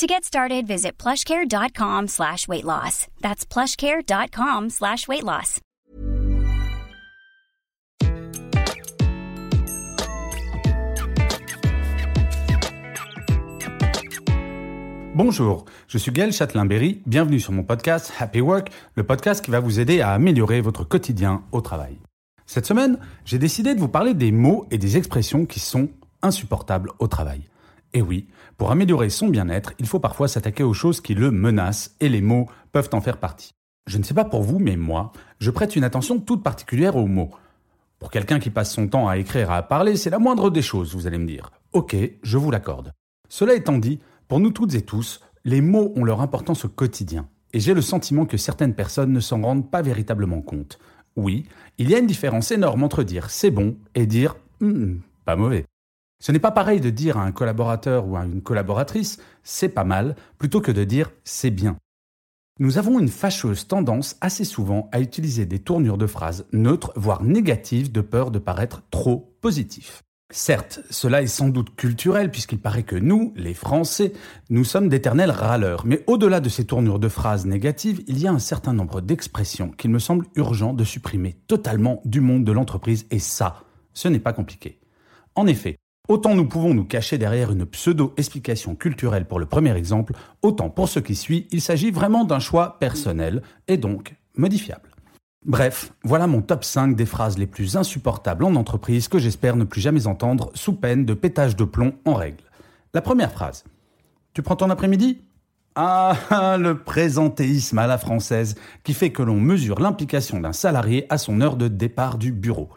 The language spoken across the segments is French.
To get started, visit plushcare.com slash weight loss. That's plushcare.com slash weight loss. Bonjour, je suis Gaël Châtelain-Berry, bienvenue sur mon podcast Happy Work, le podcast qui va vous aider à améliorer votre quotidien au travail. Cette semaine, j'ai décidé de vous parler des mots et des expressions qui sont insupportables au travail. Et oui, pour améliorer son bien-être, il faut parfois s'attaquer aux choses qui le menacent et les mots peuvent en faire partie. Je ne sais pas pour vous, mais moi, je prête une attention toute particulière aux mots. Pour quelqu'un qui passe son temps à écrire, à parler, c'est la moindre des choses, vous allez me dire. Ok, je vous l'accorde. Cela étant dit, pour nous toutes et tous, les mots ont leur importance au quotidien. Et j'ai le sentiment que certaines personnes ne s'en rendent pas véritablement compte. Oui, il y a une différence énorme entre dire c'est bon et dire hum, pas mauvais. Ce n'est pas pareil de dire à un collaborateur ou à une collaboratrice c'est pas mal plutôt que de dire c'est bien. Nous avons une fâcheuse tendance assez souvent à utiliser des tournures de phrases neutres, voire négatives, de peur de paraître trop positif. Certes, cela est sans doute culturel puisqu'il paraît que nous, les Français, nous sommes d'éternels râleurs, mais au-delà de ces tournures de phrases négatives, il y a un certain nombre d'expressions qu'il me semble urgent de supprimer totalement du monde de l'entreprise et ça, ce n'est pas compliqué. En effet, Autant nous pouvons nous cacher derrière une pseudo-explication culturelle pour le premier exemple, autant pour ce qui suit, il s'agit vraiment d'un choix personnel et donc modifiable. Bref, voilà mon top 5 des phrases les plus insupportables en entreprise que j'espère ne plus jamais entendre sous peine de pétage de plomb en règle. La première phrase. Tu prends ton après-midi? Ah, le présentéisme à la française qui fait que l'on mesure l'implication d'un salarié à son heure de départ du bureau.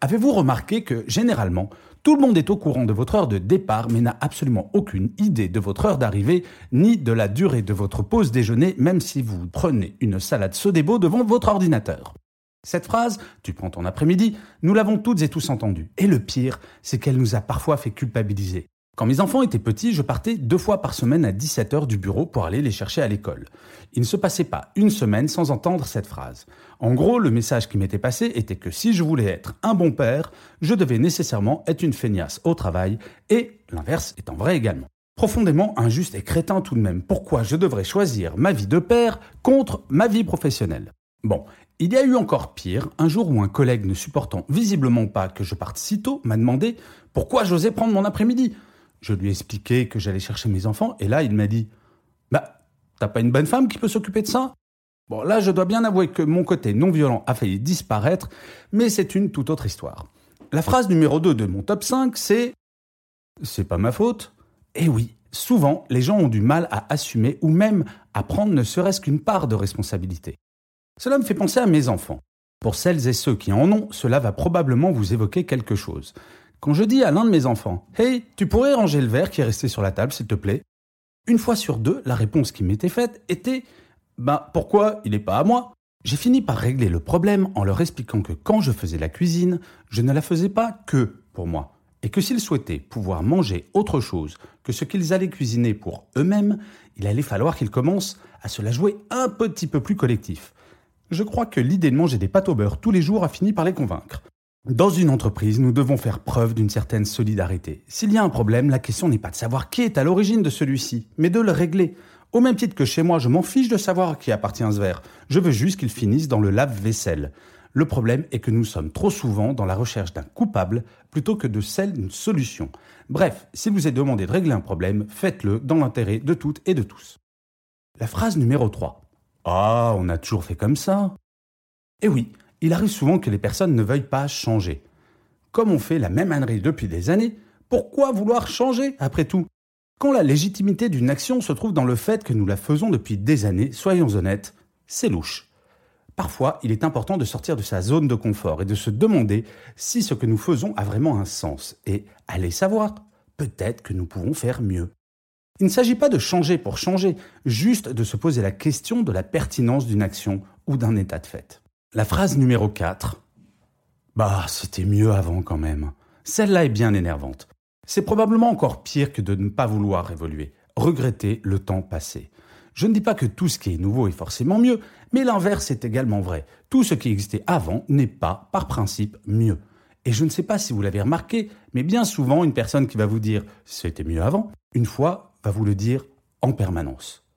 Avez-vous remarqué que, généralement, tout le monde est au courant de votre heure de départ, mais n'a absolument aucune idée de votre heure d'arrivée, ni de la durée de votre pause déjeuner, même si vous prenez une salade Sodebo devant votre ordinateur? Cette phrase, tu prends ton après-midi, nous l'avons toutes et tous entendue. Et le pire, c'est qu'elle nous a parfois fait culpabiliser. Quand mes enfants étaient petits, je partais deux fois par semaine à 17h du bureau pour aller les chercher à l'école. Il ne se passait pas une semaine sans entendre cette phrase. En gros, le message qui m'était passé était que si je voulais être un bon père, je devais nécessairement être une feignasse au travail, et l'inverse étant vrai également. Profondément injuste et crétin tout de même. Pourquoi je devrais choisir ma vie de père contre ma vie professionnelle? Bon, il y a eu encore pire, un jour où un collègue ne supportant visiblement pas que je parte si tôt m'a demandé pourquoi j'osais prendre mon après-midi. Je lui ai expliqué que j'allais chercher mes enfants, et là, il m'a dit Bah, t'as pas une bonne femme qui peut s'occuper de ça? Bon, là, je dois bien avouer que mon côté non violent a failli disparaître, mais c'est une toute autre histoire. La phrase numéro 2 de mon top 5, c'est C'est pas ma faute Eh oui, souvent, les gens ont du mal à assumer ou même à prendre ne serait-ce qu'une part de responsabilité. Cela me fait penser à mes enfants. Pour celles et ceux qui en ont, cela va probablement vous évoquer quelque chose. Quand je dis à l'un de mes enfants Hey, tu pourrais ranger le verre qui est resté sur la table, s'il te plaît? Une fois sur deux, la réponse qui m'était faite était Ben pourquoi il n'est pas à moi? J'ai fini par régler le problème en leur expliquant que quand je faisais la cuisine, je ne la faisais pas que pour moi. Et que s'ils souhaitaient pouvoir manger autre chose que ce qu'ils allaient cuisiner pour eux-mêmes, il allait falloir qu'ils commencent à se la jouer un petit peu plus collectif. Je crois que l'idée de manger des pâtes au beurre tous les jours a fini par les convaincre. Dans une entreprise, nous devons faire preuve d'une certaine solidarité. S'il y a un problème, la question n'est pas de savoir qui est à l'origine de celui-ci, mais de le régler. Au même titre que chez moi, je m'en fiche de savoir qui appartient à ce verre. Je veux juste qu'il finisse dans le lave-vaisselle. Le problème est que nous sommes trop souvent dans la recherche d'un coupable plutôt que de celle d'une solution. Bref, s'il vous est demandé de régler un problème, faites-le dans l'intérêt de toutes et de tous. La phrase numéro 3. Ah, on a toujours fait comme ça. Eh oui, il arrive souvent que les personnes ne veuillent pas changer. Comme on fait la même ânerie depuis des années, pourquoi vouloir changer après tout? Quand la légitimité d'une action se trouve dans le fait que nous la faisons depuis des années, soyons honnêtes, c'est louche. Parfois, il est important de sortir de sa zone de confort et de se demander si ce que nous faisons a vraiment un sens. Et allez savoir, peut-être que nous pouvons faire mieux. Il ne s'agit pas de changer pour changer, juste de se poser la question de la pertinence d'une action ou d'un état de fait. La phrase numéro 4. Bah, c'était mieux avant quand même. Celle-là est bien énervante. C'est probablement encore pire que de ne pas vouloir évoluer, regretter le temps passé. Je ne dis pas que tout ce qui est nouveau est forcément mieux, mais l'inverse est également vrai. Tout ce qui existait avant n'est pas, par principe, mieux. Et je ne sais pas si vous l'avez remarqué, mais bien souvent, une personne qui va vous dire c'était mieux avant, une fois, va vous le dire en permanence.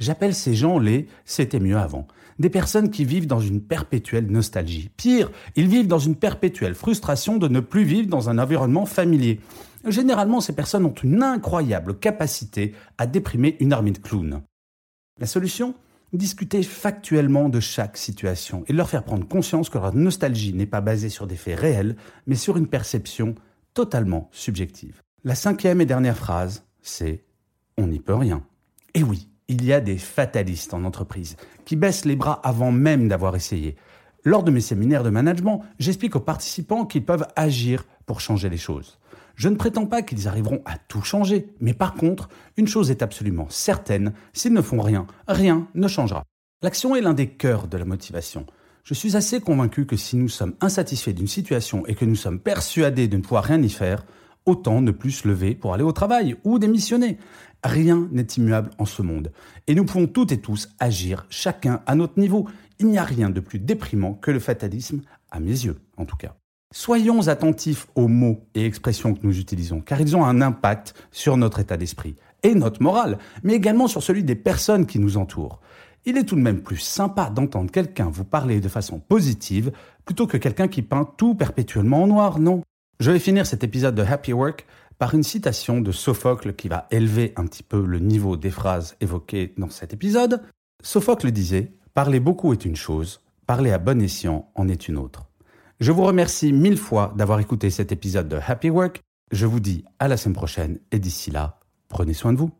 J'appelle ces gens les c'était mieux avant. Des personnes qui vivent dans une perpétuelle nostalgie. Pire, ils vivent dans une perpétuelle frustration de ne plus vivre dans un environnement familier. Généralement, ces personnes ont une incroyable capacité à déprimer une armée de clowns. La solution? Discuter factuellement de chaque situation et leur faire prendre conscience que leur nostalgie n'est pas basée sur des faits réels, mais sur une perception totalement subjective. La cinquième et dernière phrase, c'est On n'y peut rien. Et oui, il y a des fatalistes en entreprise qui baissent les bras avant même d'avoir essayé. Lors de mes séminaires de management, j'explique aux participants qu'ils peuvent agir pour changer les choses. Je ne prétends pas qu'ils arriveront à tout changer, mais par contre, une chose est absolument certaine, s'ils ne font rien, rien ne changera. L'action est l'un des cœurs de la motivation. Je suis assez convaincu que si nous sommes insatisfaits d'une situation et que nous sommes persuadés de ne pouvoir rien y faire, autant ne plus se lever pour aller au travail ou démissionner. Rien n'est immuable en ce monde. Et nous pouvons toutes et tous agir, chacun à notre niveau. Il n'y a rien de plus déprimant que le fatalisme, à mes yeux en tout cas. Soyons attentifs aux mots et expressions que nous utilisons, car ils ont un impact sur notre état d'esprit et notre morale, mais également sur celui des personnes qui nous entourent. Il est tout de même plus sympa d'entendre quelqu'un vous parler de façon positive plutôt que quelqu'un qui peint tout perpétuellement en noir, non? Je vais finir cet épisode de Happy Work par une citation de Sophocle qui va élever un petit peu le niveau des phrases évoquées dans cet épisode. Sophocle disait Parler beaucoup est une chose, parler à bon escient en est une autre. Je vous remercie mille fois d'avoir écouté cet épisode de Happy Work. Je vous dis à la semaine prochaine et d'ici là, prenez soin de vous.